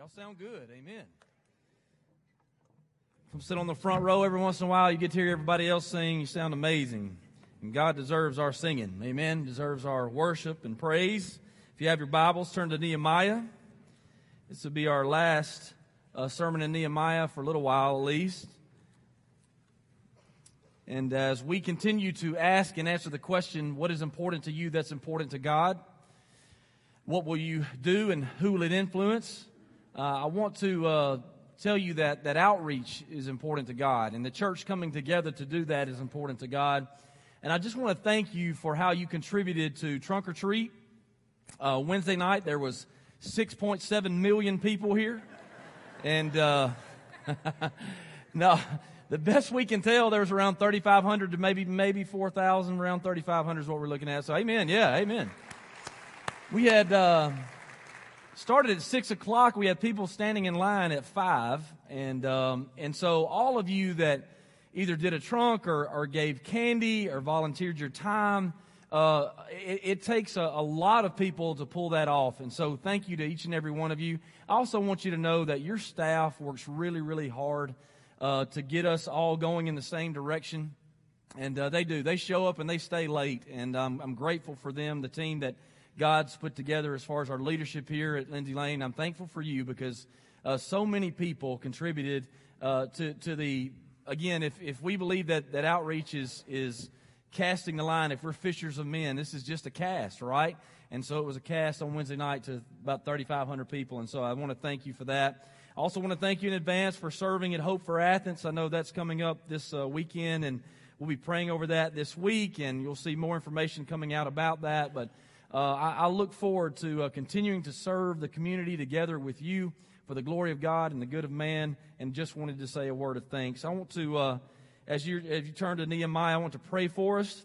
Y'all sound good. Amen. Come sit on the front row every once in a while. You get to hear everybody else sing. You sound amazing. And God deserves our singing. Amen. Deserves our worship and praise. If you have your Bibles, turn to Nehemiah. This will be our last uh, sermon in Nehemiah for a little while at least. And as we continue to ask and answer the question, what is important to you that's important to God? What will you do and who will it influence? Uh, I want to uh, tell you that, that outreach is important to God, and the church coming together to do that is important to God. And I just want to thank you for how you contributed to Trunk or Treat. Uh, Wednesday night, there was 6.7 million people here. And, uh, the best we can tell, there was around 3,500 to maybe, maybe 4,000. Around 3,500 is what we're looking at. So, amen. Yeah, amen. We had, uh, started at six o'clock. We had people standing in line at five. And, um, and so all of you that either did a trunk or, or gave candy or volunteered your time, uh, it, it, takes a, a, lot of people to pull that off. And so thank you to each and every one of you. I also want you to know that your staff works really, really hard uh, to get us all going in the same direction. And uh, they do. They show up and they stay late. And um, I'm grateful for them, the team that God's put together as far as our leadership here at Lindsay Lane. I'm thankful for you because uh, so many people contributed uh, to, to the, again, if, if we believe that, that outreach is, is casting the line, if we're fishers of men, this is just a cast, right? And so it was a cast on Wednesday night to about 3,500 people. And so I want to thank you for that. I also want to thank you in advance for serving at Hope for Athens. I know that's coming up this uh, weekend, and we'll be praying over that this week, and you'll see more information coming out about that. But uh, I, I, look forward to uh, continuing to serve the community together with you for the glory of God and the good of man, and just wanted to say a word of thanks. I want to, uh, as, you, as you turn to Nehemiah, I want to pray for us,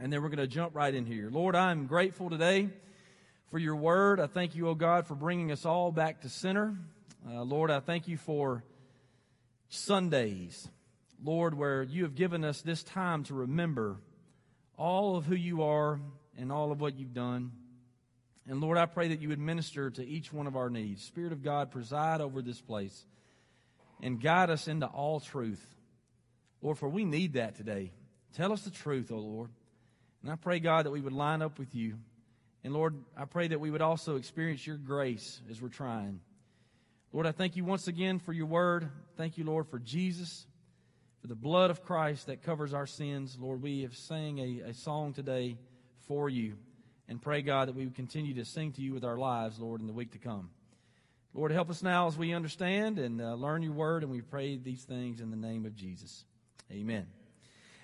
and then we're going to jump right in here. Lord, I'm grateful today for your word. I thank you, O oh God, for bringing us all back to center. Uh, Lord, I thank you for Sundays, Lord, where you have given us this time to remember all of who you are and all of what you've done. And Lord, I pray that you would minister to each one of our needs. Spirit of God, preside over this place and guide us into all truth. Lord, for we need that today. Tell us the truth, O oh Lord. And I pray, God, that we would line up with you. And Lord, I pray that we would also experience your grace as we're trying. Lord, I thank you once again for your word. Thank you, Lord, for Jesus, for the blood of Christ that covers our sins. Lord, we have sang a, a song today for you and pray, God, that we would continue to sing to you with our lives, Lord, in the week to come. Lord, help us now as we understand and uh, learn your word, and we pray these things in the name of Jesus. Amen.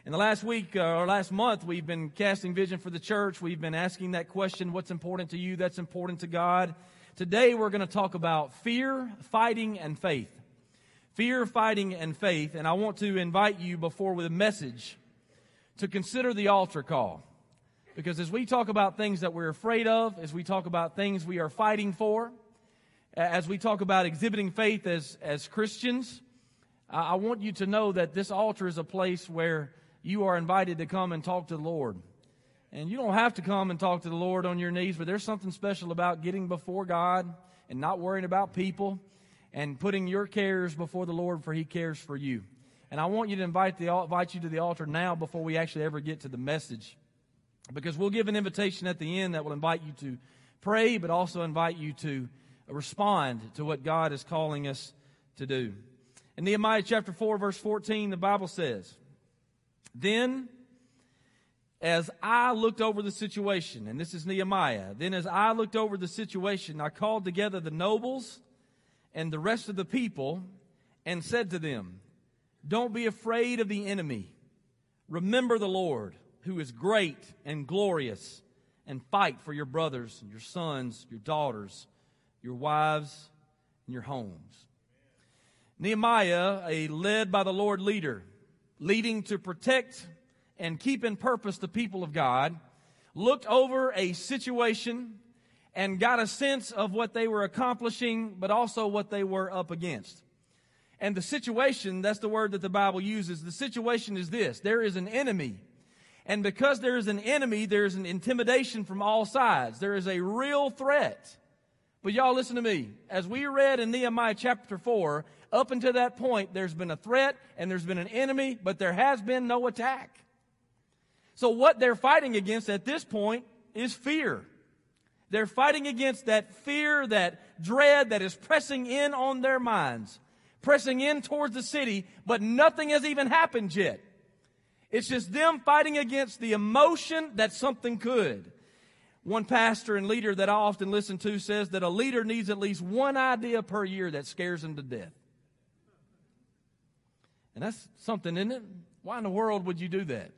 In the last week uh, or last month, we've been casting vision for the church. We've been asking that question what's important to you that's important to God? Today we're going to talk about fear, fighting, and faith. Fear, fighting, and faith. And I want to invite you before with a message to consider the altar call. Because as we talk about things that we're afraid of, as we talk about things we are fighting for, as we talk about exhibiting faith as, as Christians, I want you to know that this altar is a place where you are invited to come and talk to the Lord. And you don't have to come and talk to the Lord on your knees, but there's something special about getting before God and not worrying about people and putting your cares before the Lord, for He cares for you. And I want you to invite, the, invite you to the altar now before we actually ever get to the message. Because we'll give an invitation at the end that will invite you to pray, but also invite you to respond to what God is calling us to do. In Nehemiah chapter 4, verse 14, the Bible says, Then as I looked over the situation, and this is Nehemiah, then as I looked over the situation, I called together the nobles and the rest of the people and said to them, Don't be afraid of the enemy. Remember the Lord, who is great and glorious, and fight for your brothers, and your sons, your daughters, your wives, and your homes. Nehemiah, a led by the Lord leader, leading to protect and keep in purpose the people of God, looked over a situation and got a sense of what they were accomplishing, but also what they were up against. And the situation, that's the word that the Bible uses, the situation is this. There is an enemy. And because there is an enemy, there is an intimidation from all sides. There is a real threat. But y'all listen to me. As we read in Nehemiah chapter 4, up until that point, there's been a threat and there's been an enemy, but there has been no attack. So what they're fighting against at this point is fear. They're fighting against that fear, that dread that is pressing in on their minds, pressing in towards the city, but nothing has even happened yet. It's just them fighting against the emotion that something could. One pastor and leader that I often listen to says that a leader needs at least one idea per year that scares him to death. And that's something, isn't it? Why in the world would you do that?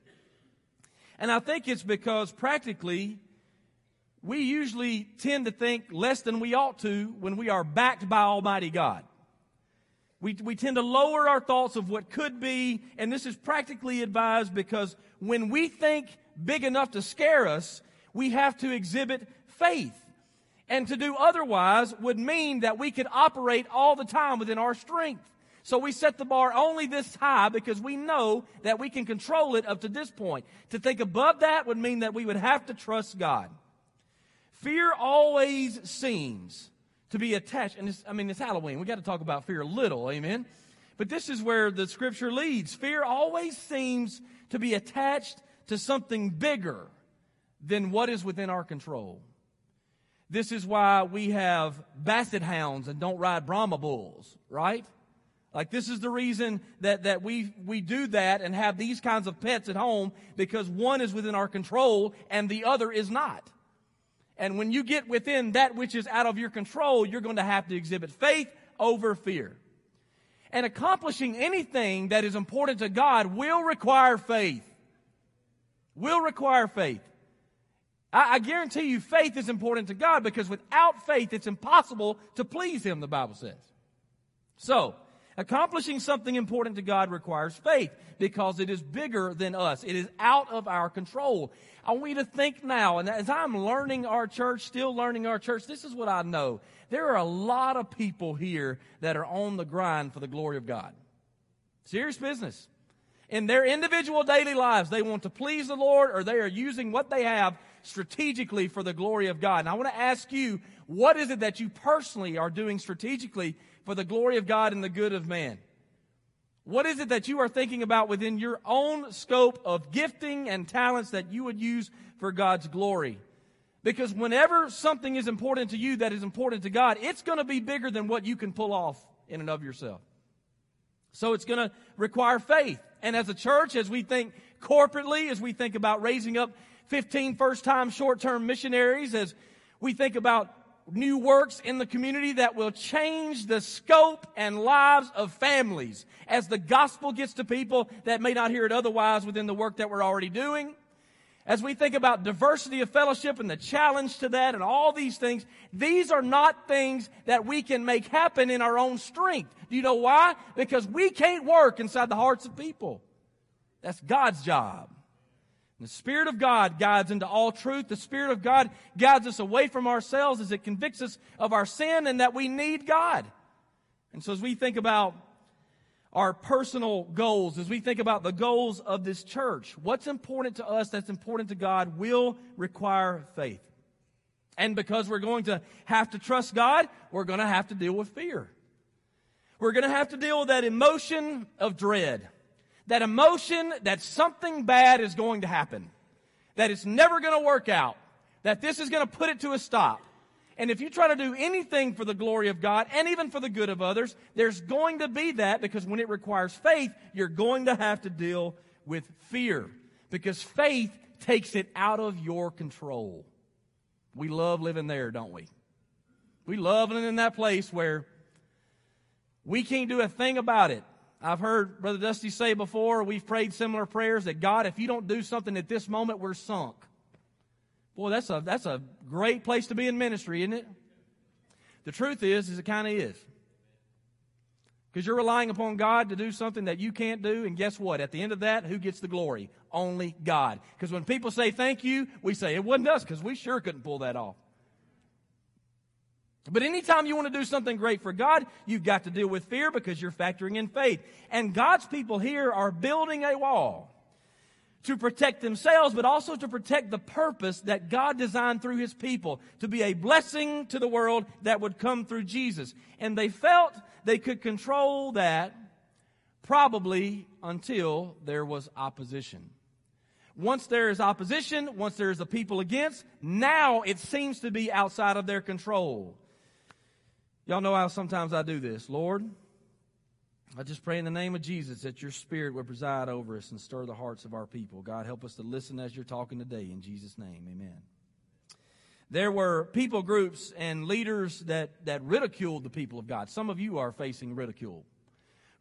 And I think it's because practically we usually tend to think less than we ought to when we are backed by Almighty God. We, we tend to lower our thoughts of what could be, and this is practically advised because when we think big enough to scare us, we have to exhibit faith. And to do otherwise would mean that we could operate all the time within our strength. So we set the bar only this high because we know that we can control it up to this point. To think above that would mean that we would have to trust God. Fear always seems to be attached, and I mean, it's Halloween. We got to talk about fear a little, amen? But this is where the scripture leads. Fear always seems to be attached to something bigger than what is within our control. This is why we have basset hounds and don't ride Brahma bulls, right? Like this is the reason that, that we, we do that and have these kinds of pets at home because one is within our control and the other is not. And when you get within that which is out of your control, you're going to have to exhibit faith over fear. And accomplishing anything that is important to God will require faith. Will require faith. I, I guarantee you, faith is important to God because without faith, it's impossible to please Him, the Bible says. So, accomplishing something important to God requires faith because it is bigger than us. It is out of our control. I want you to think now, and as I'm learning our church, still learning our church, this is what I know. There are a lot of people here that are on the grind for the glory of God. Serious business. In their individual daily lives, they want to please the Lord or they are using what they have strategically for the glory of God. And I want to ask you, what is it that you personally are doing strategically for the glory of God and the good of man? What is it that you are thinking about within your own scope of gifting and talents that you would use for God's glory? Because whenever something is important to you that is important to God, it's going to be bigger than what you can pull off in and of yourself. So it's going to require faith. And as a church, as we think corporately, as we think about raising up 15 first time short term missionaries, as we think about new works in the community that will change the scope and lives of families as the gospel gets to people that may not hear it otherwise within the work that we're already doing. As we think about diversity of fellowship and the challenge to that and all these things, these are not things that we can make happen in our own strength. Do you know why? Because we can't work inside the hearts of people. That's God's job. The Spirit of God guides into all truth. The Spirit of God guides us away from ourselves as it convicts us of our sin and that we need God. And so as we think about our personal goals, as we think about the goals of this church, what's important to us that's important to God will require faith. And because we're going to have to trust God, we're going to have to deal with fear. We're going to have to deal with that emotion of dread that emotion that something bad is going to happen, that it's never going to work out, that this is going to put it to a stop. And if you try to do anything for the glory of God and even for the good of others, there's going to be that because when it requires faith, you're going to have to deal with fear because faith takes it out of your control. We love living there, don't we? We love living in that place where we can't do a thing about it. I've heard Brother Dusty say before, we've prayed similar prayers that God, if you don't do something at this moment, we're sunk. Boy, that's a, that's a great place to be in ministry, isn't it? The truth is, is it kind of is. Because you're relying upon God to do something that you can't do, and guess what? At the end of that, who gets the glory? Only God. Because when people say thank you, we say it wasn't us, because we sure couldn't pull that off. But anytime you want to do something great for God, you've got to deal with fear because you're factoring in faith. And God's people here are building a wall to protect themselves, but also to protect the purpose that God designed through his people to be a blessing to the world that would come through Jesus. And they felt they could control that probably until there was opposition. Once there is opposition, once there is a people against, now it seems to be outside of their control. Y'all know how sometimes I do this. Lord, I just pray in the name of Jesus that your spirit would preside over us and stir the hearts of our people. God, help us to listen as you're talking today. In Jesus' name, amen. There were people groups and leaders that, that ridiculed the people of God. Some of you are facing ridicule.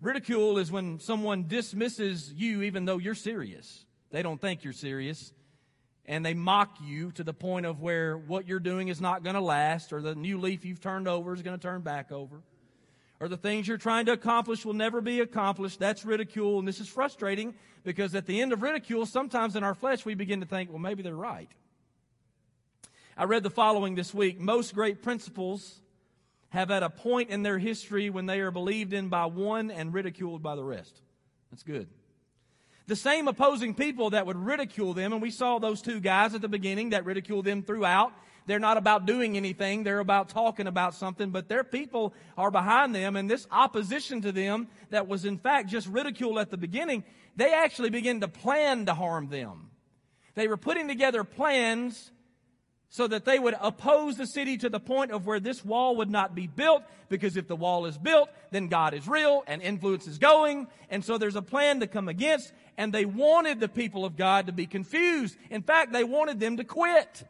Ridicule is when someone dismisses you even though you're serious. They don't think you're serious. And they mock you to the point of where what you're doing is not going to last or the new leaf you've turned over is going to turn back over or the things you're trying to accomplish will never be accomplished. That's ridicule, and this is frustrating because at the end of ridicule, sometimes in our flesh we begin to think, well, maybe they're right. I read the following this week. Most great principles have at a point in their history when they are believed in by one and ridiculed by the rest. That's good. The same opposing people that would ridicule them, and we saw those two guys at the beginning that ridicule them throughout, they're not about doing anything. They're about talking about something, but their people are behind them. And this opposition to them that was in fact just ridicule at the beginning, they actually begin to plan to harm them. They were putting together plans so that they would oppose the city to the point of where this wall would not be built because if the wall is built, then God is real and influence is going. And so there's a plan to come against and they wanted the people of God to be confused. In fact, they wanted them to quit.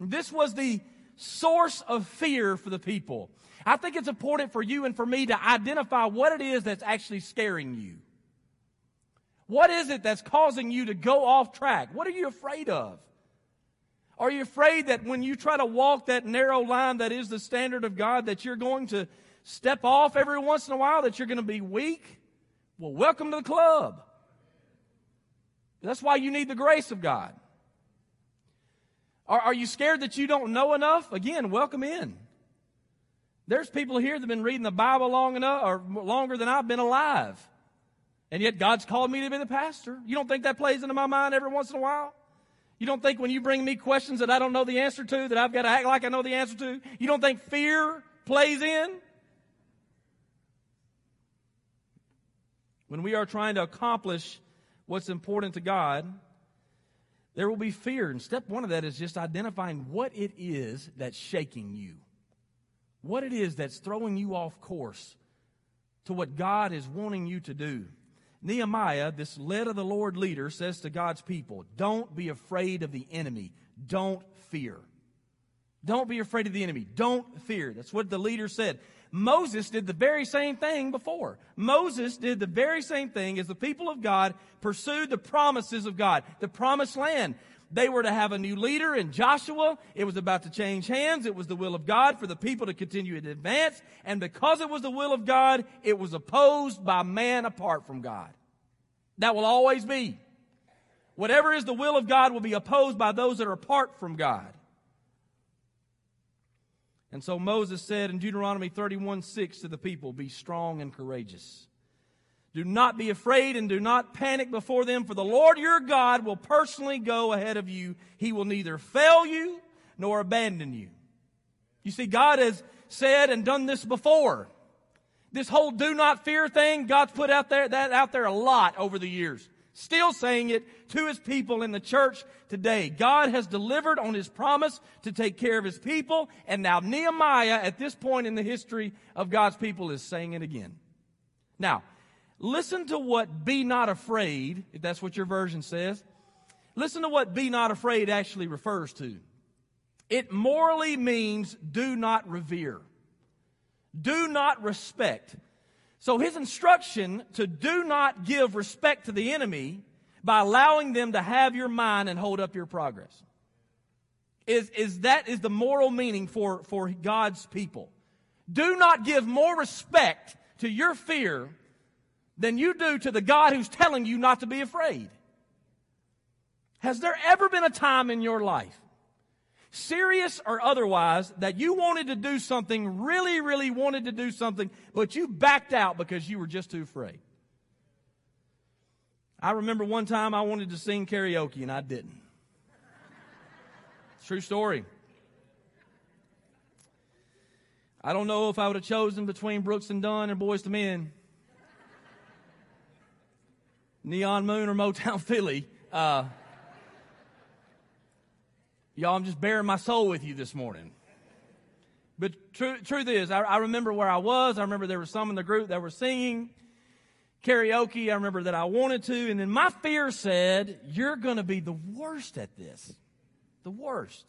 This was the source of fear for the people. I think it's important for you and for me to identify what it is that's actually scaring you. What is it that's causing you to go off track? What are you afraid of? Are you afraid that when you try to walk that narrow line that is the standard of God, that you're going to step off every once in a while, that you're going to be weak? Well, welcome to the club. That's why you need the grace of God. Are, are you scared that you don't know enough? Again, welcome in. There's people here that have been reading the Bible long enough or longer than I've been alive. And yet God's called me to be the pastor. You don't think that plays into my mind every once in a while? You don't think when you bring me questions that I don't know the answer to, that I've got to act like I know the answer to? You don't think fear plays in? When we are trying to accomplish what's important to God, there will be fear. And step one of that is just identifying what it is that's shaking you. What it is that's throwing you off course to what God is wanting you to do. Nehemiah, this led of the Lord leader, says to God's people, Don't be afraid of the enemy. Don't fear. Don't be afraid of the enemy. Don't fear. That's what the leader said. Moses did the very same thing before. Moses did the very same thing as the people of God pursued the promises of God, the promised land. They were to have a new leader in Joshua. It was about to change hands. It was the will of God for the people to continue to advance. And because it was the will of God, it was opposed by man apart from God. That will always be. Whatever is the will of God will be opposed by those that are apart from God. And so Moses said in Deuteronomy 31 6 to the people, Be strong and courageous. Do not be afraid and do not panic before them, for the Lord your God will personally go ahead of you. He will neither fail you nor abandon you. You see, God has said and done this before. This whole do not fear thing, God's put out there, that out there a lot over the years. Still saying it to his people in the church today. God has delivered on his promise to take care of his people, and now Nehemiah, at this point in the history of God's people, is saying it again. Now, listen to what be not afraid, if that's what your version says. Listen to what be not afraid actually refers to. It morally means do not revere. Do not respect. So his instruction to do not give respect to the enemy by allowing them to have your mind and hold up your progress. Is, is that is the moral meaning for, for God's people. Do not give more respect to your fear than you do to the God who's telling you not to be afraid. Has there ever been a time in your life serious or otherwise, that you wanted to do something, really, really wanted to do something, but you backed out because you were just too afraid. I remember one time I wanted to sing karaoke and I didn't. True story. I don't know if I would have chosen between Brooks and Dunn or Boyz II Men. Neon Moon or Motown Philly. Uh, y'all, I'm just bearing my soul with you this morning. But true, truth is, I, I remember where I was. I remember there were some in the group that were singing karaoke. I remember that I wanted to. And then my fear said, You're going to be the worst at this. The worst.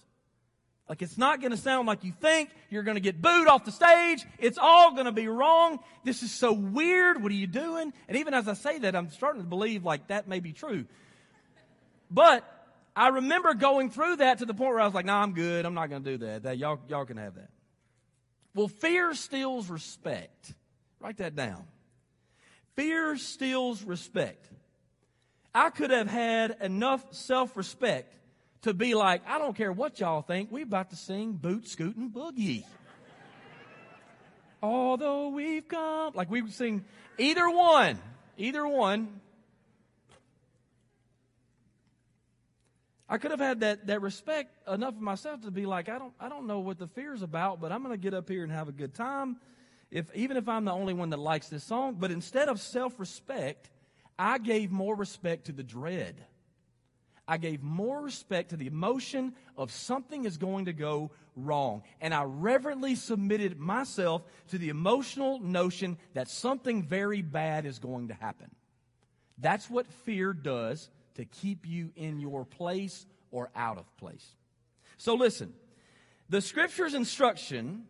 Like it's not going to sound like you think. You're going to get booed off the stage. It's all going to be wrong. This is so weird. What are you doing? And even as I say that, I'm starting to believe like that may be true. But I remember going through that to the point where I was like, "No, nah, I'm good. I'm not going to do that. That y'all y'all can have that." Well, fear steals respect. Write that down. Fear steals respect. I could have had enough self-respect to be like, I don't care what y'all think, we're about to sing Boot Scootin' Boogie. Although we've come, like we would sing either one, either one. I could have had that, that respect enough of myself to be like, I don't, I don't know what the fear is about, but I'm going to get up here and have a good time. If, even if I'm the only one that likes this song, but instead of self-respect, I gave more respect to the dread. I gave more respect to the emotion of something is going to go wrong. And I reverently submitted myself to the emotional notion that something very bad is going to happen. That's what fear does to keep you in your place or out of place. So listen, the scripture's instruction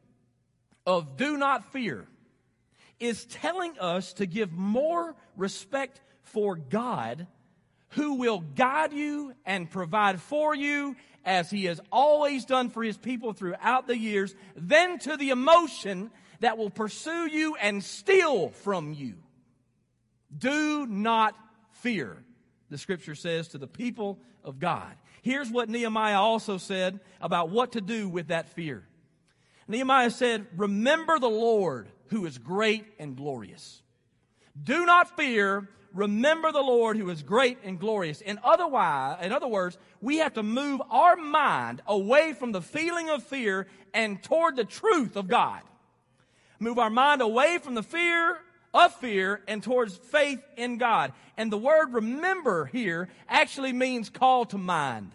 of do not fear is telling us to give more respect for God who will guide you and provide for you as he has always done for his people throughout the years, then to the emotion that will pursue you and steal from you. Do not fear, the scripture says to the people of God. Here's what Nehemiah also said about what to do with that fear. Nehemiah said, Remember the Lord who is great and glorious. Do not fear, remember the Lord who is great and glorious. In otherwise, in other words, we have to move our mind away from the feeling of fear and toward the truth of God. Move our mind away from the fear of fear and towards faith in God. And the word remember here actually means call to mind.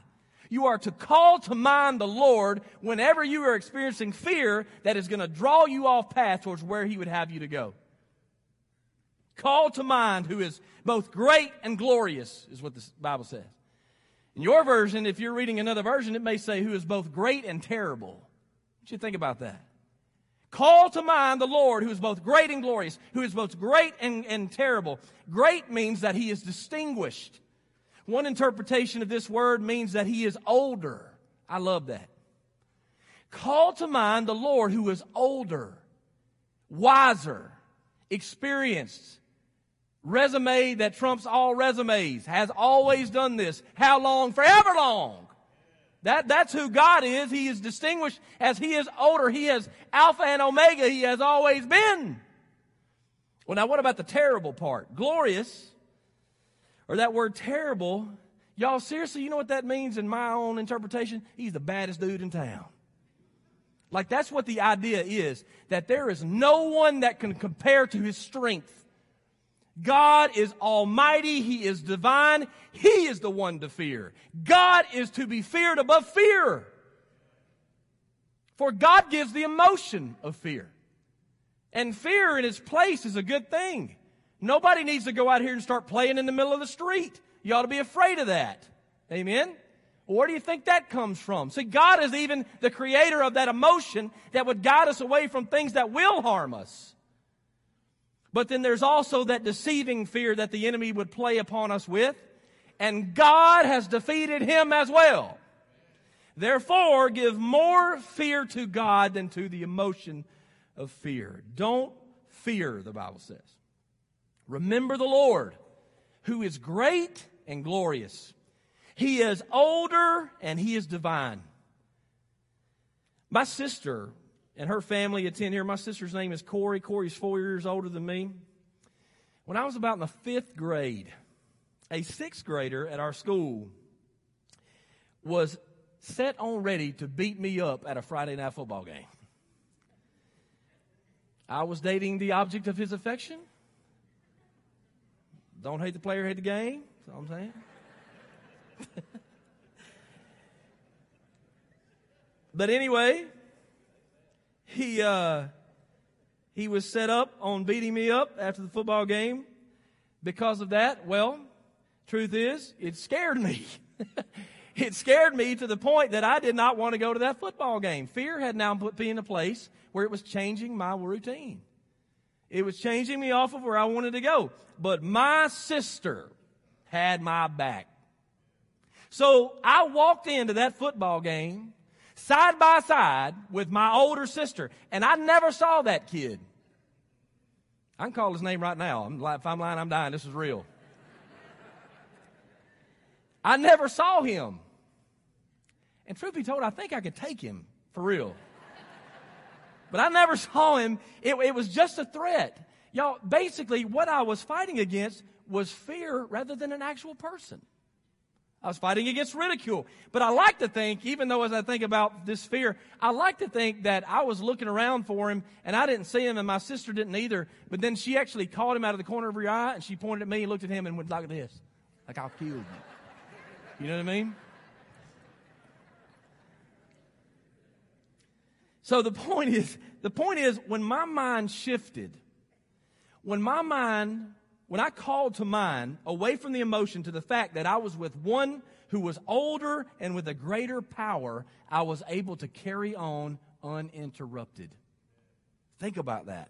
You are to call to mind the Lord whenever you are experiencing fear that is going to draw you off path towards where He would have you to go. Call to mind who is both great and glorious, is what the Bible says. In your version, if you're reading another version, it may say who is both great and terrible. What you think about that? Call to mind the Lord who is both great and glorious, who is both great and, and terrible. Great means that he is distinguished. One interpretation of this word means that he is older. I love that. Call to mind the Lord who is older, wiser, experienced, resume that trumps all resumes, has always done this. How long? Forever long. That, that's who God is. He is distinguished as He is older. He is Alpha and Omega. He has always been. Well, now what about the terrible part? Glorious, or that word terrible, y'all seriously, you know what that means in my own interpretation? He's the baddest dude in town. Like that's what the idea is, that there is no one that can compare to his strength. God is almighty. He is divine. He is the one to fear. God is to be feared above fear. For God gives the emotion of fear. And fear in its place is a good thing. Nobody needs to go out here and start playing in the middle of the street. You ought to be afraid of that. Amen? Where do you think that comes from? See, God is even the creator of that emotion that would guide us away from things that will harm us. But then there's also that deceiving fear that the enemy would play upon us with. And God has defeated him as well. Therefore, give more fear to God than to the emotion of fear. Don't fear, the Bible says. Remember the Lord, who is great and glorious. He is older and he is divine. My sister and her family attend here. My sister's name is Corey. Corey's four years older than me. When I was about in the fifth grade, a sixth grader at our school was set on ready to beat me up at a Friday night football game. I was dating the object of his affection. Don't hate the player, hate the game. That's all I'm saying. but anyway, he uh, he was set up on beating me up after the football game. Because of that, well, truth is, it scared me. it scared me to the point that I did not want to go to that football game. Fear had now put me in a place where it was changing my routine. It was changing me off of where I wanted to go. But my sister had my back. So I walked into that football game side by side with my older sister, and I never saw that kid. I can call his name right now. if I'm lying, I'm dying. This is real. I never saw him. And truth be told, I think I could take him for real. But I never saw him. It, it was just a threat. Y'all, basically, what I was fighting against was fear rather than an actual person. I was fighting against ridicule. But I like to think, even though as I think about this fear, I like to think that I was looking around for him and I didn't see him and my sister didn't either. But then she actually called him out of the corner of her eye and she pointed at me and looked at him and went like this. Like, I'll kill you. You know what I mean? So the point is, the point is, when my mind shifted, when my mind when I called to mind away from the emotion to the fact that I was with one who was older and with a greater power, I was able to carry on uninterrupted. Think about that.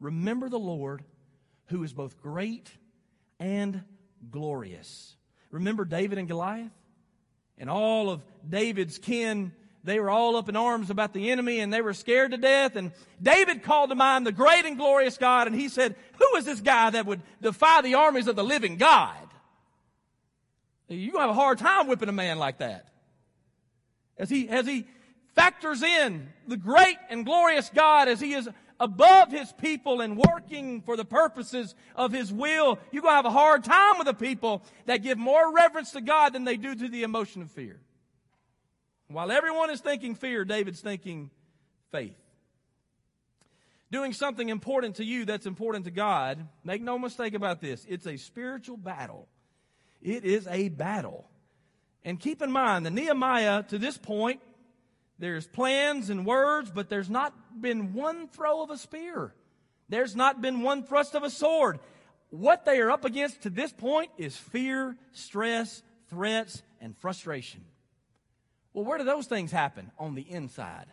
Remember the Lord who is both great and glorious. Remember David and Goliath? And all of David's kin they were all up in arms about the enemy and they were scared to death. And David called to mind the great and glorious God and he said, who is this guy that would defy the armies of the living God? To have a hard time whipping a man like that. As he, as he factors in the great and glorious God as he is above his people and working for the purposes of his will, you're going to have a hard time with the people that give more reverence to God than they do to the emotion of fear. While everyone is thinking fear, David's thinking faith. Doing something important to you that's important to God, make no mistake about this, it's a spiritual battle. It is a battle. And keep in mind the Nehemiah, to this point, there's plans and words, but there's not been one throw of a spear. There's not been one thrust of a sword. What they are up against to this point is fear, stress, threats, and frustration. Well, where do those things happen? On the inside.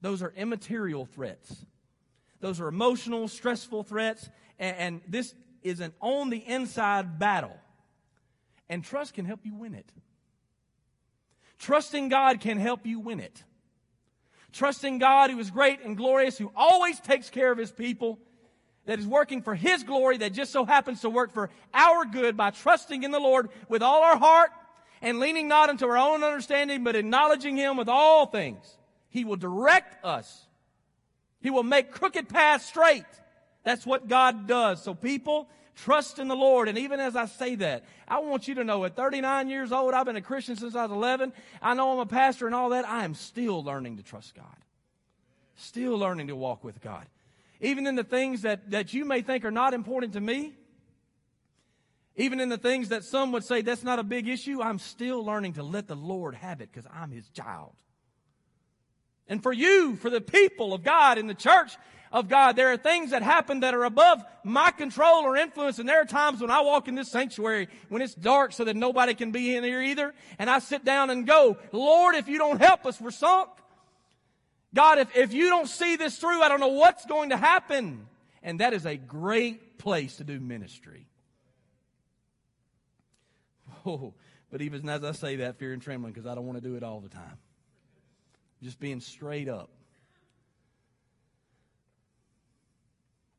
Those are immaterial threats. Those are emotional, stressful threats. And, and this is an on the inside battle. And trust can help you win it. Trusting God can help you win it. Trusting God, who is great and glorious, who always takes care of his people, that is working for his glory, that just so happens to work for our good by trusting in the Lord with all our heart, and leaning not unto our own understanding, but acknowledging Him with all things. He will direct us. He will make crooked paths straight. That's what God does. So people, trust in the Lord. And even as I say that, I want you to know at 39 years old, I've been a Christian since I was 11. I know I'm a pastor and all that. I am still learning to trust God. Still learning to walk with God. Even in the things that, that you may think are not important to me, even in the things that some would say that's not a big issue, I'm still learning to let the Lord have it because I'm His child. And for you, for the people of God in the church of God, there are things that happen that are above my control or influence. And there are times when I walk in this sanctuary when it's dark so that nobody can be in here either. And I sit down and go, Lord, if you don't help us, we're sunk. God, if, if you don't see this through, I don't know what's going to happen. And that is a great place to do ministry. Oh, but even as I say that, fear and trembling, because I don't want to do it all the time. Just being straight up.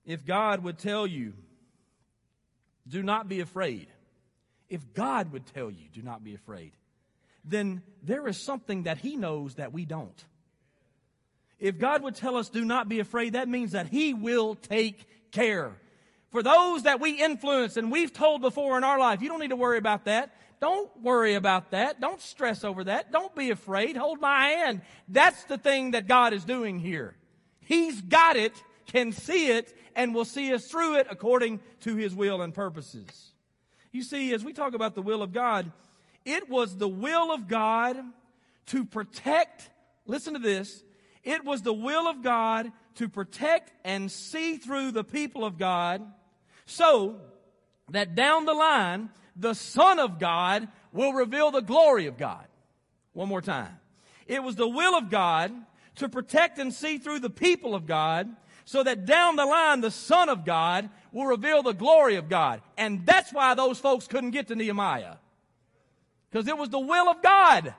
If God would tell you, do not be afraid, if God would tell you, do not be afraid, then there is something that He knows that we don't. If God would tell us, do not be afraid, that means that He will take care For those that we influence and we've told before in our life, you don't need to worry about that. Don't worry about that. Don't stress over that. Don't be afraid. Hold my hand. That's the thing that God is doing here. He's got it, can see it, and will see us through it according to His will and purposes. You see, as we talk about the will of God, it was the will of God to protect, listen to this, it was the will of God to protect and see through the people of God so that down the line, the Son of God will reveal the glory of God. One more time. It was the will of God to protect and see through the people of God so that down the line the Son of God will reveal the glory of God. And that's why those folks couldn't get to Nehemiah. Because it was the will of God.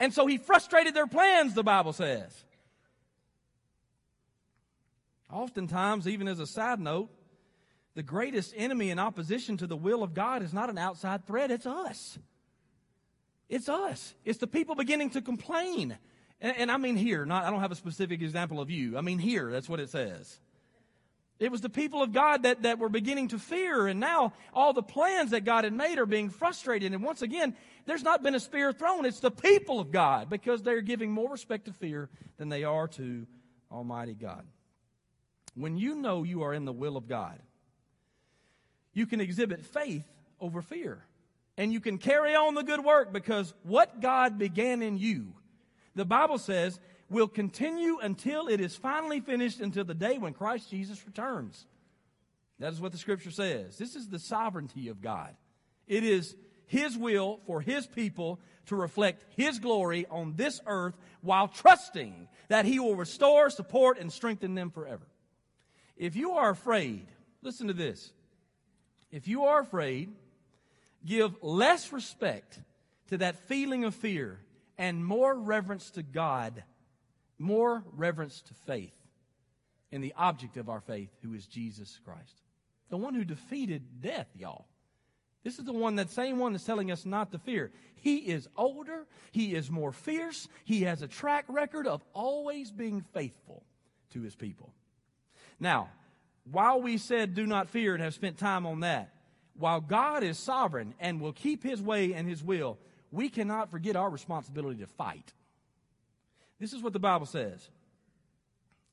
And so he frustrated their plans, the Bible says. Oftentimes, even as a side note, the greatest enemy in opposition to the will of God is not an outside threat, it's us. It's us. It's the people beginning to complain. And, and I mean here, not, I don't have a specific example of you. I mean here, that's what it says. It was the people of God that, that were beginning to fear, and now all the plans that God had made are being frustrated. And once again, there's not been a spear thrown. It's the people of God because they're giving more respect to fear than they are to Almighty God. When you know you are in the will of God, you can exhibit faith over fear. And you can carry on the good work because what God began in you, the Bible says, will continue until it is finally finished until the day when Christ Jesus returns. That is what the scripture says. This is the sovereignty of God. It is His will for His people to reflect His glory on this earth while trusting that He will restore, support, and strengthen them forever. If you are afraid, listen to this. If you are afraid, give less respect to that feeling of fear and more reverence to God, more reverence to faith in the object of our faith, who is Jesus Christ. The one who defeated death, y'all. This is the one, that same one that's telling us not to fear. He is older. He is more fierce. He has a track record of always being faithful to his people. Now, while we said do not fear and have spent time on that, while God is sovereign and will keep his way and his will, we cannot forget our responsibility to fight. This is what the Bible says.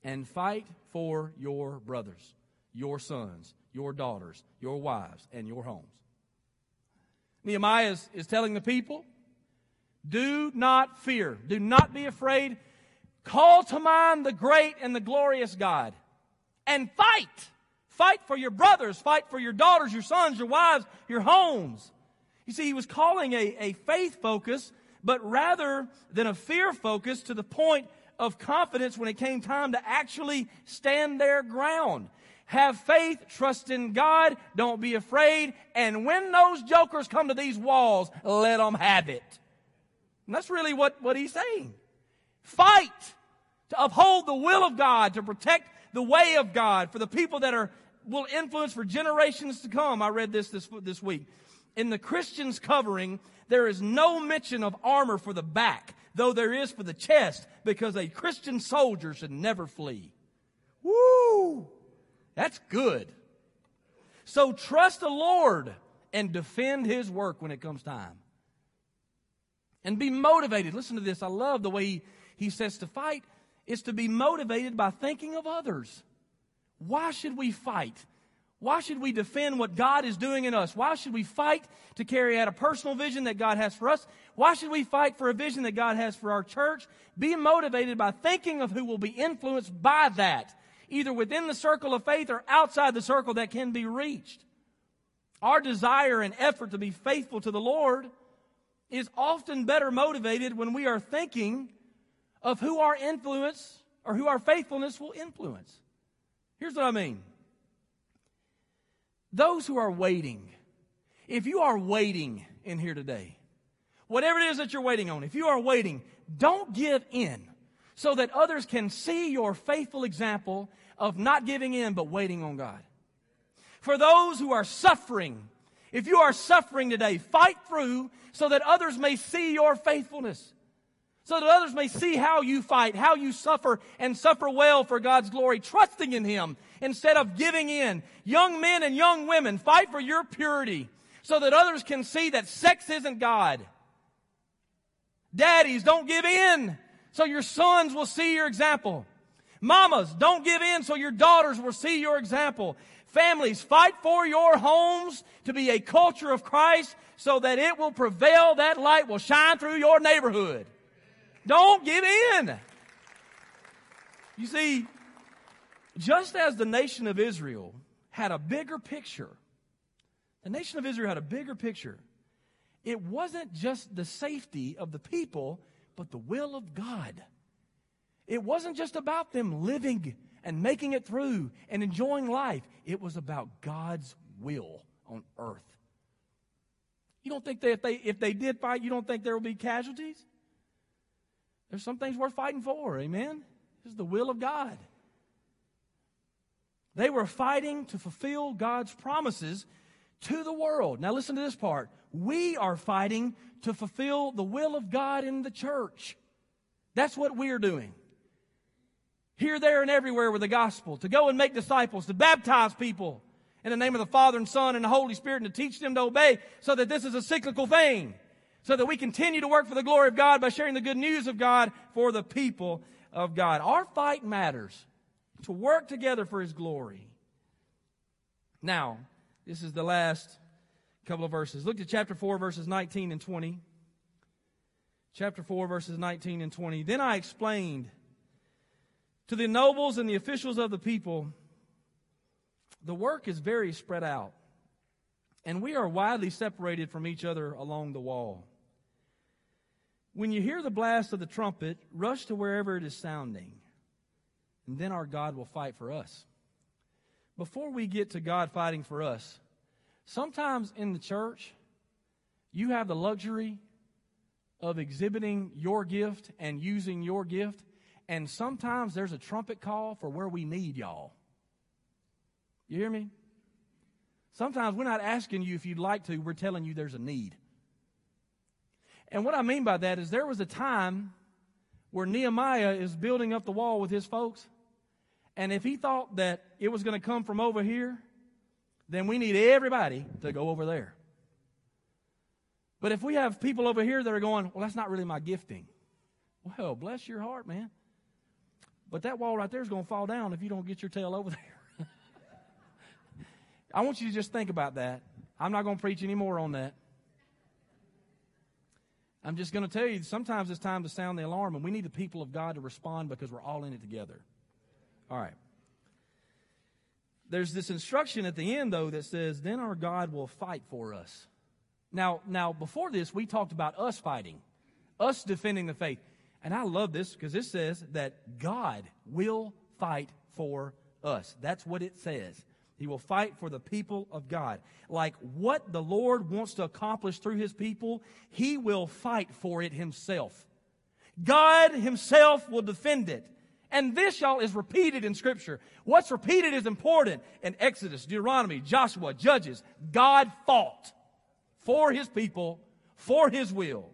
And fight for your brothers, your sons, your daughters, your wives, and your homes. Nehemiah is, is telling the people, do not fear. Do not be afraid. Call to mind the great and the glorious God and fight. Fight for your brothers, fight for your daughters, your sons, your wives, your homes. You see, he was calling a, a faith focus, but rather than a fear focus to the point of confidence when it came time to actually stand their ground. Have faith, trust in God, don't be afraid, and when those jokers come to these walls, let them have it. And that's really what, what he's saying. Fight to uphold the will of God, to protect the way of God for the people that are will influence for generations to come. I read this this, this week. In the Christian's covering, there is no mention of armor for the back, though there is for the chest, because a Christian soldier should never flee. Woo! That's good. So trust the Lord and defend His work when it comes time. And be motivated. Listen to this. I love the way he, he says to fight is to be motivated by thinking of others. Why should we fight? Why should we defend what God is doing in us? Why should we fight to carry out a personal vision that God has for us? Why should we fight for a vision that God has for our church? Be motivated by thinking of who will be influenced by that, either within the circle of faith or outside the circle that can be reached. Our desire and effort to be faithful to the Lord is often better motivated when we are thinking of who our influence or who our faithfulness will influence. Here's what I mean. Those who are waiting, if you are waiting in here today, whatever it is that you're waiting on, if you are waiting, don't give in so that others can see your faithful example of not giving in but waiting on God. For those who are suffering, if you are suffering today, fight through so that others may see your faithfulness so that others may see how you fight, how you suffer and suffer well for God's glory, trusting in Him instead of giving in. Young men and young women, fight for your purity so that others can see that sex isn't God. Daddies, don't give in so your sons will see your example. Mamas, don't give in so your daughters will see your example. Families, fight for your homes to be a culture of Christ so that it will prevail, that light will shine through your neighborhood. Don't give in. You see, just as the nation of Israel had a bigger picture, the nation of Israel had a bigger picture. It wasn't just the safety of the people, but the will of God. It wasn't just about them living and making it through and enjoying life. It was about God's will on earth. You don't think that if they, if they did fight, you don't think there will be casualties? There's some things worth fighting for, amen? This is the will of God. They were fighting to fulfill God's promises to the world. Now, listen to this part. We are fighting to fulfill the will of God in the church. That's what we're doing. Here, there, and everywhere with the gospel, to go and make disciples, to baptize people in the name of the Father and Son and the Holy Spirit, and to teach them to obey, so that this is a cyclical thing so that we continue to work for the glory of God by sharing the good news of God for the people of God. Our fight matters to work together for His glory. Now, this is the last couple of verses. Look at chapter 4, verses 19 and 20. Chapter 4, verses 19 and 20. Then I explained to the nobles and the officials of the people the work is very spread out, and we are widely separated from each other along the wall. When you hear the blast of the trumpet, rush to wherever it is sounding, and then our God will fight for us. Before we get to God fighting for us, sometimes in the church, you have the luxury of exhibiting your gift and using your gift, and sometimes there's a trumpet call for where we need y'all. You hear me? Sometimes we're not asking you if you'd like to, we're telling you there's a need. And what I mean by that is there was a time where Nehemiah is building up the wall with his folks. And if he thought that it was going to come from over here, then we need everybody to go over there. But if we have people over here that are going, well, that's not really my gifting. Well, bless your heart, man. But that wall right there is going to fall down if you don't get your tail over there. I want you to just think about that. I'm not going to preach any more on that. I'm just going to tell you, sometimes it's time to sound the alarm, and we need the people of God to respond because we're all in it together. All right. There's this instruction at the end, though, that says, Then our God will fight for us. Now, now before this, we talked about us fighting, us defending the faith. And I love this because it says that God will fight for us. That's what it says. He will fight for the people of God. Like what the Lord wants to accomplish through his people, he will fight for it himself. God himself will defend it. And this, y'all, is repeated in Scripture. What's repeated is important. In Exodus, Deuteronomy, Joshua, Judges, God fought for his people, for his will.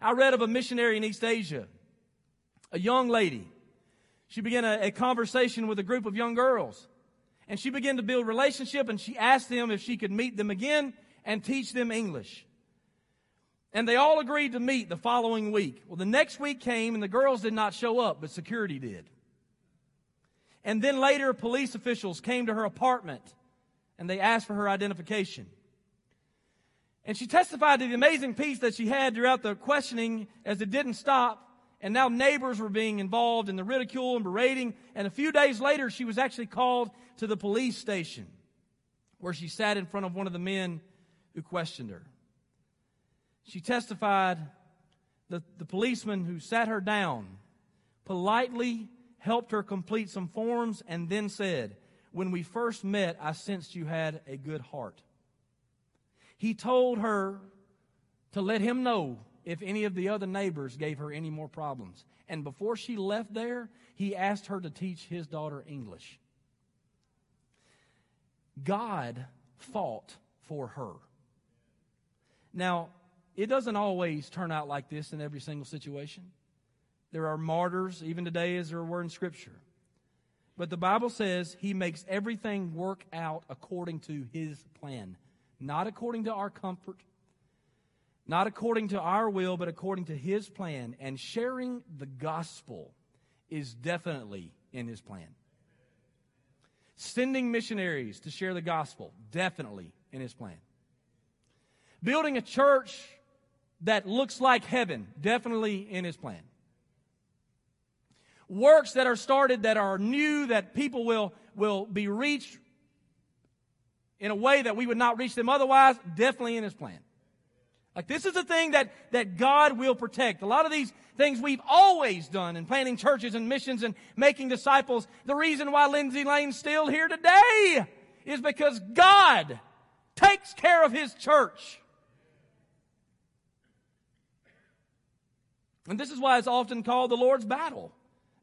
I read of a missionary in East Asia, a young lady. She began a, a conversation with a group of young girls and she began to build relationship and she asked them if she could meet them again and teach them English. And they all agreed to meet the following week. Well, the next week came and the girls did not show up, but security did. And then later, police officials came to her apartment and they asked for her identification. And she testified to the amazing peace that she had throughout the questioning as it didn't stop. And now neighbors were being involved in the ridicule and berating. And a few days later, she was actually called to the police station where she sat in front of one of the men who questioned her. She testified that the policeman who sat her down politely helped her complete some forms and then said, When we first met, I sensed you had a good heart. He told her to let him know if any of the other neighbors gave her any more problems. And before she left there, he asked her to teach his daughter English. God fought for her. Now, it doesn't always turn out like this in every single situation. There are martyrs, even today, as there were in Scripture. But the Bible says He makes everything work out according to His plan, not according to our comfort, not according to our will, but according to His plan. And sharing the gospel is definitely in His plan. Sending missionaries to share the gospel, definitely in His plan. Building a church that looks like heaven, definitely in His plan. Works that are started that are new, that people will, will be reached in a way that we would not reach them otherwise, definitely in His plan. Like this is a thing that, that God will protect. A lot of these things we've always done in planting churches and missions and making disciples. The reason why Lindsay Lane's still here today is because God takes care of His church. And this is why it's often called the Lord's battle.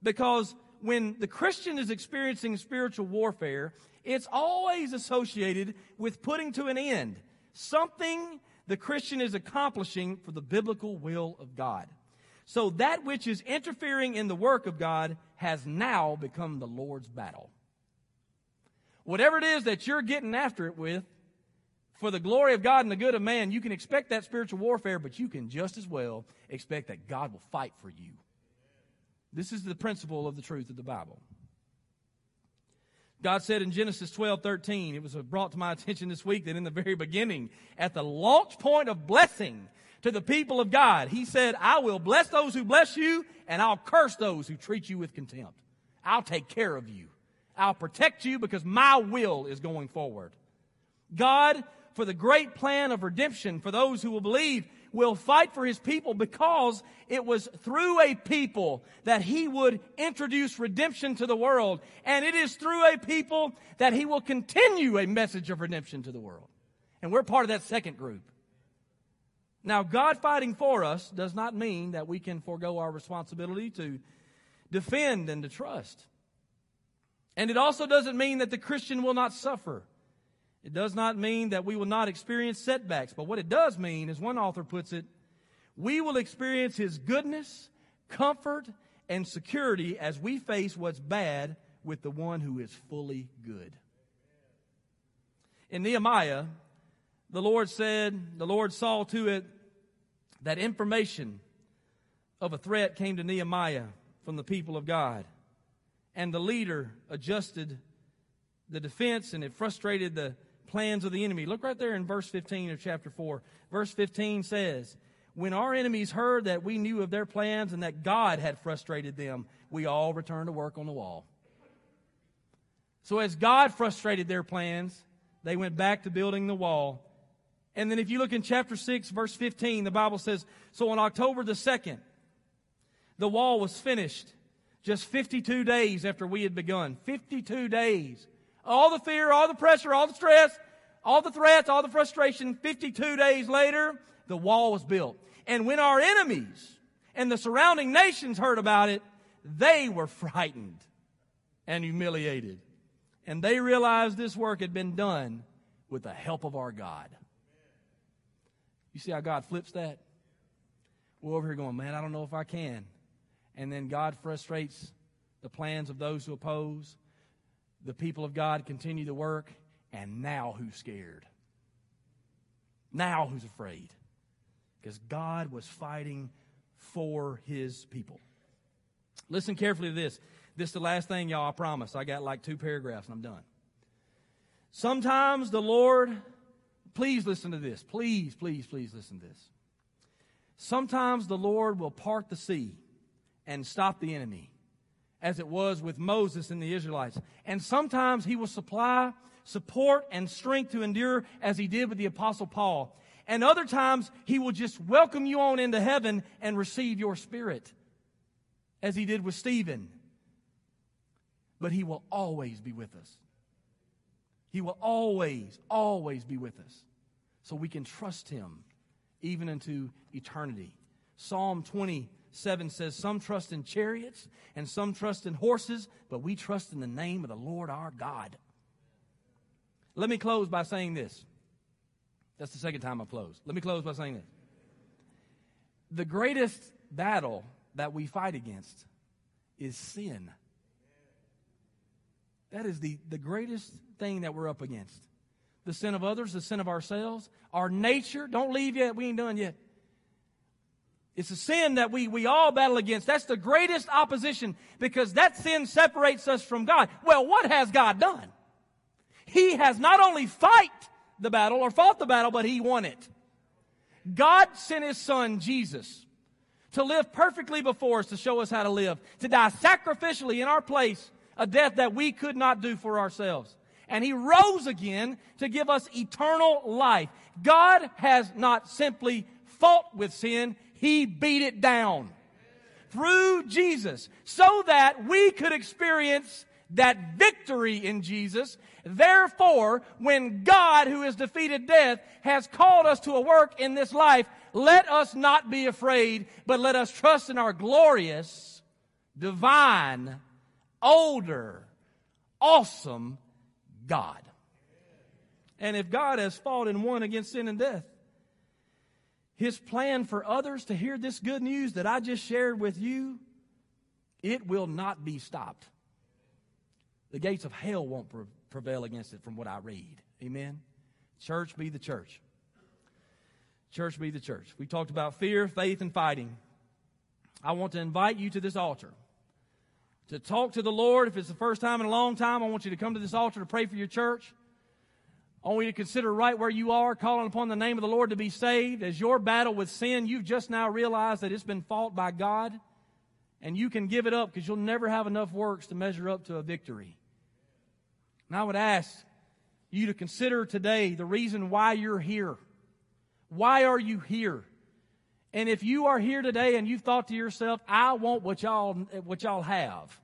Because when the Christian is experiencing spiritual warfare, it's always associated with putting to an end something the Christian is accomplishing for the biblical will of God. So that which is interfering in the work of God has now become the Lord's battle. Whatever it is that you're getting after it with, for the glory of God and the good of man, you can expect that spiritual warfare, but you can just as well expect that God will fight for you. This is the principle of the truth of the Bible. God said in Genesis 12, 13, it was brought to my attention this week that in the very beginning, at the launch point of blessing to the people of God, He said, I will bless those who bless you, and I'll curse those who treat you with contempt. I'll take care of you. I'll protect you because my will is going forward. God, for the great plan of redemption for those who will believe, will fight for his people because it was through a people that he would introduce redemption to the world. And it is through a people that he will continue a message of redemption to the world. And we're part of that second group. Now, God fighting for us does not mean that we can forego our responsibility to defend and to trust. And it also doesn't mean that the Christian will not suffer. It does not mean that we will not experience setbacks, but what it does mean, as one author puts it, we will experience His goodness, comfort, and security as we face what's bad with the one who is fully good. In Nehemiah, the Lord said, the Lord saw to it that information of a threat came to Nehemiah from the people of God. And the leader adjusted the defense and it frustrated the plans of the enemy. Look right there in verse 15 of chapter 4. Verse 15 says, When our enemies heard that we knew of their plans and that God had frustrated them, we all returned to work on the wall. So as God frustrated their plans, they went back to building the wall. And then if you look in chapter 6, verse 15, the Bible says, So on October the 2nd, the wall was finished just 52 days after we had begun. 52 days all the fear, all the pressure, all the stress, all the threats, all the frustration. 52 days later, the wall was built. And when our enemies and the surrounding nations heard about it, they were frightened and humiliated. And they realized this work had been done with the help of our God. You see how God flips that? We're over here going, man, I don't know if I can. And then God frustrates the plans of those who oppose the people of God continue to work, and now who's scared? Now who's afraid? Because God was fighting for his people. Listen carefully to this. This is the last thing, y'all, I promise. I got like two paragraphs and I'm done. Sometimes the Lord, please listen to this. Please, please, please listen to this. Sometimes the Lord will part the sea and stop the enemy as it was with Moses and the Israelites. And sometimes he will supply support and strength to endure as he did with the apostle Paul. And other times he will just welcome you on into heaven and receive your spirit as he did with Stephen. But he will always be with us. He will always, always be with us. So we can trust him even into eternity. Psalm 20 7 says, Some trust in chariots and some trust in horses, but we trust in the name of the Lord our God. Let me close by saying this. That's the second time I've closed. Let me close by saying this. The greatest battle that we fight against is sin. That is the, the greatest thing that we're up against. The sin of others, the sin of ourselves, our nature. Don't leave yet. We ain't done yet. It's a sin that we, we all battle against. That's the greatest opposition because that sin separates us from God. Well, what has God done? He has not only fight the battle or fought the battle, but he won it. God sent his son, Jesus, to live perfectly before us to show us how to live, to die sacrificially in our place, a death that we could not do for ourselves. And he rose again to give us eternal life. God has not simply fought with sin, he beat it down through Jesus so that we could experience that victory in Jesus. Therefore, when God, who has defeated death, has called us to a work in this life, let us not be afraid, but let us trust in our glorious, divine, older, awesome God. And if God has fought and won against sin and death, his plan for others to hear this good news that I just shared with you, it will not be stopped. The gates of hell won't prevail against it from what I read. Amen. Church be the church. Church be the church. We talked about fear, faith, and fighting. I want to invite you to this altar to talk to the Lord. If it's the first time in a long time, I want you to come to this altar to pray for your church. I want you to consider right where you are, calling upon the name of the Lord to be saved. As your battle with sin, you've just now realized that it's been fought by God, and you can give it up because you'll never have enough works to measure up to a victory. And I would ask you to consider today the reason why you're here. Why are you here? And if you are here today and you've thought to yourself, I want what y'all, what y'all have,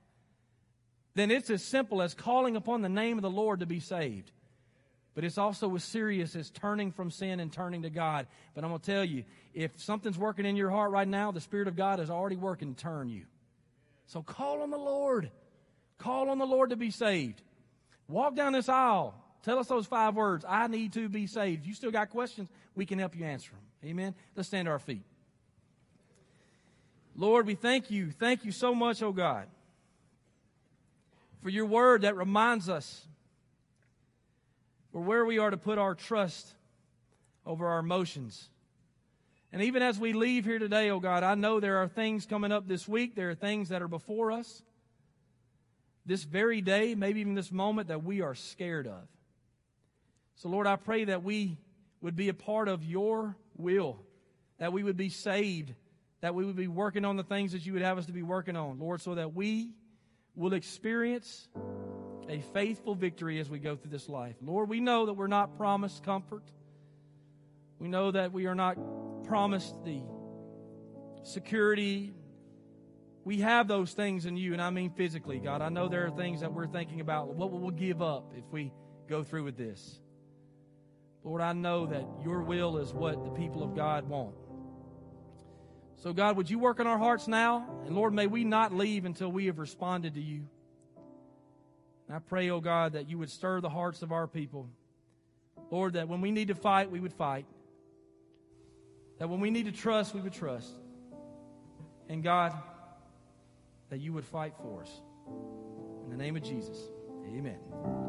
then it's as simple as calling upon the name of the Lord to be saved. But it's also as serious as turning from sin and turning to God. But I'm going to tell you, if something's working in your heart right now, the Spirit of God is already working to turn you. So call on the Lord. Call on the Lord to be saved. Walk down this aisle. Tell us those five words. I need to be saved. If you still got questions, we can help you answer them. Amen. Let's stand to our feet. Lord, we thank you. Thank you so much, oh God, for your word that reminds us or where we are to put our trust over our emotions. And even as we leave here today, oh God, I know there are things coming up this week. There are things that are before us. This very day, maybe even this moment that we are scared of. So, Lord, I pray that we would be a part of your will, that we would be saved, that we would be working on the things that you would have us to be working on, Lord, so that we will experience a faithful victory as we go through this life. Lord, we know that we're not promised comfort. We know that we are not promised the security. We have those things in you, and I mean physically, God. I know there are things that we're thinking about. What will we give up if we go through with this? Lord, I know that your will is what the people of God want. So, God, would you work in our hearts now? And Lord, may we not leave until we have responded to you. And I pray, oh God, that you would stir the hearts of our people. Lord, that when we need to fight, we would fight. That when we need to trust, we would trust. And God, that you would fight for us. In the name of Jesus, amen.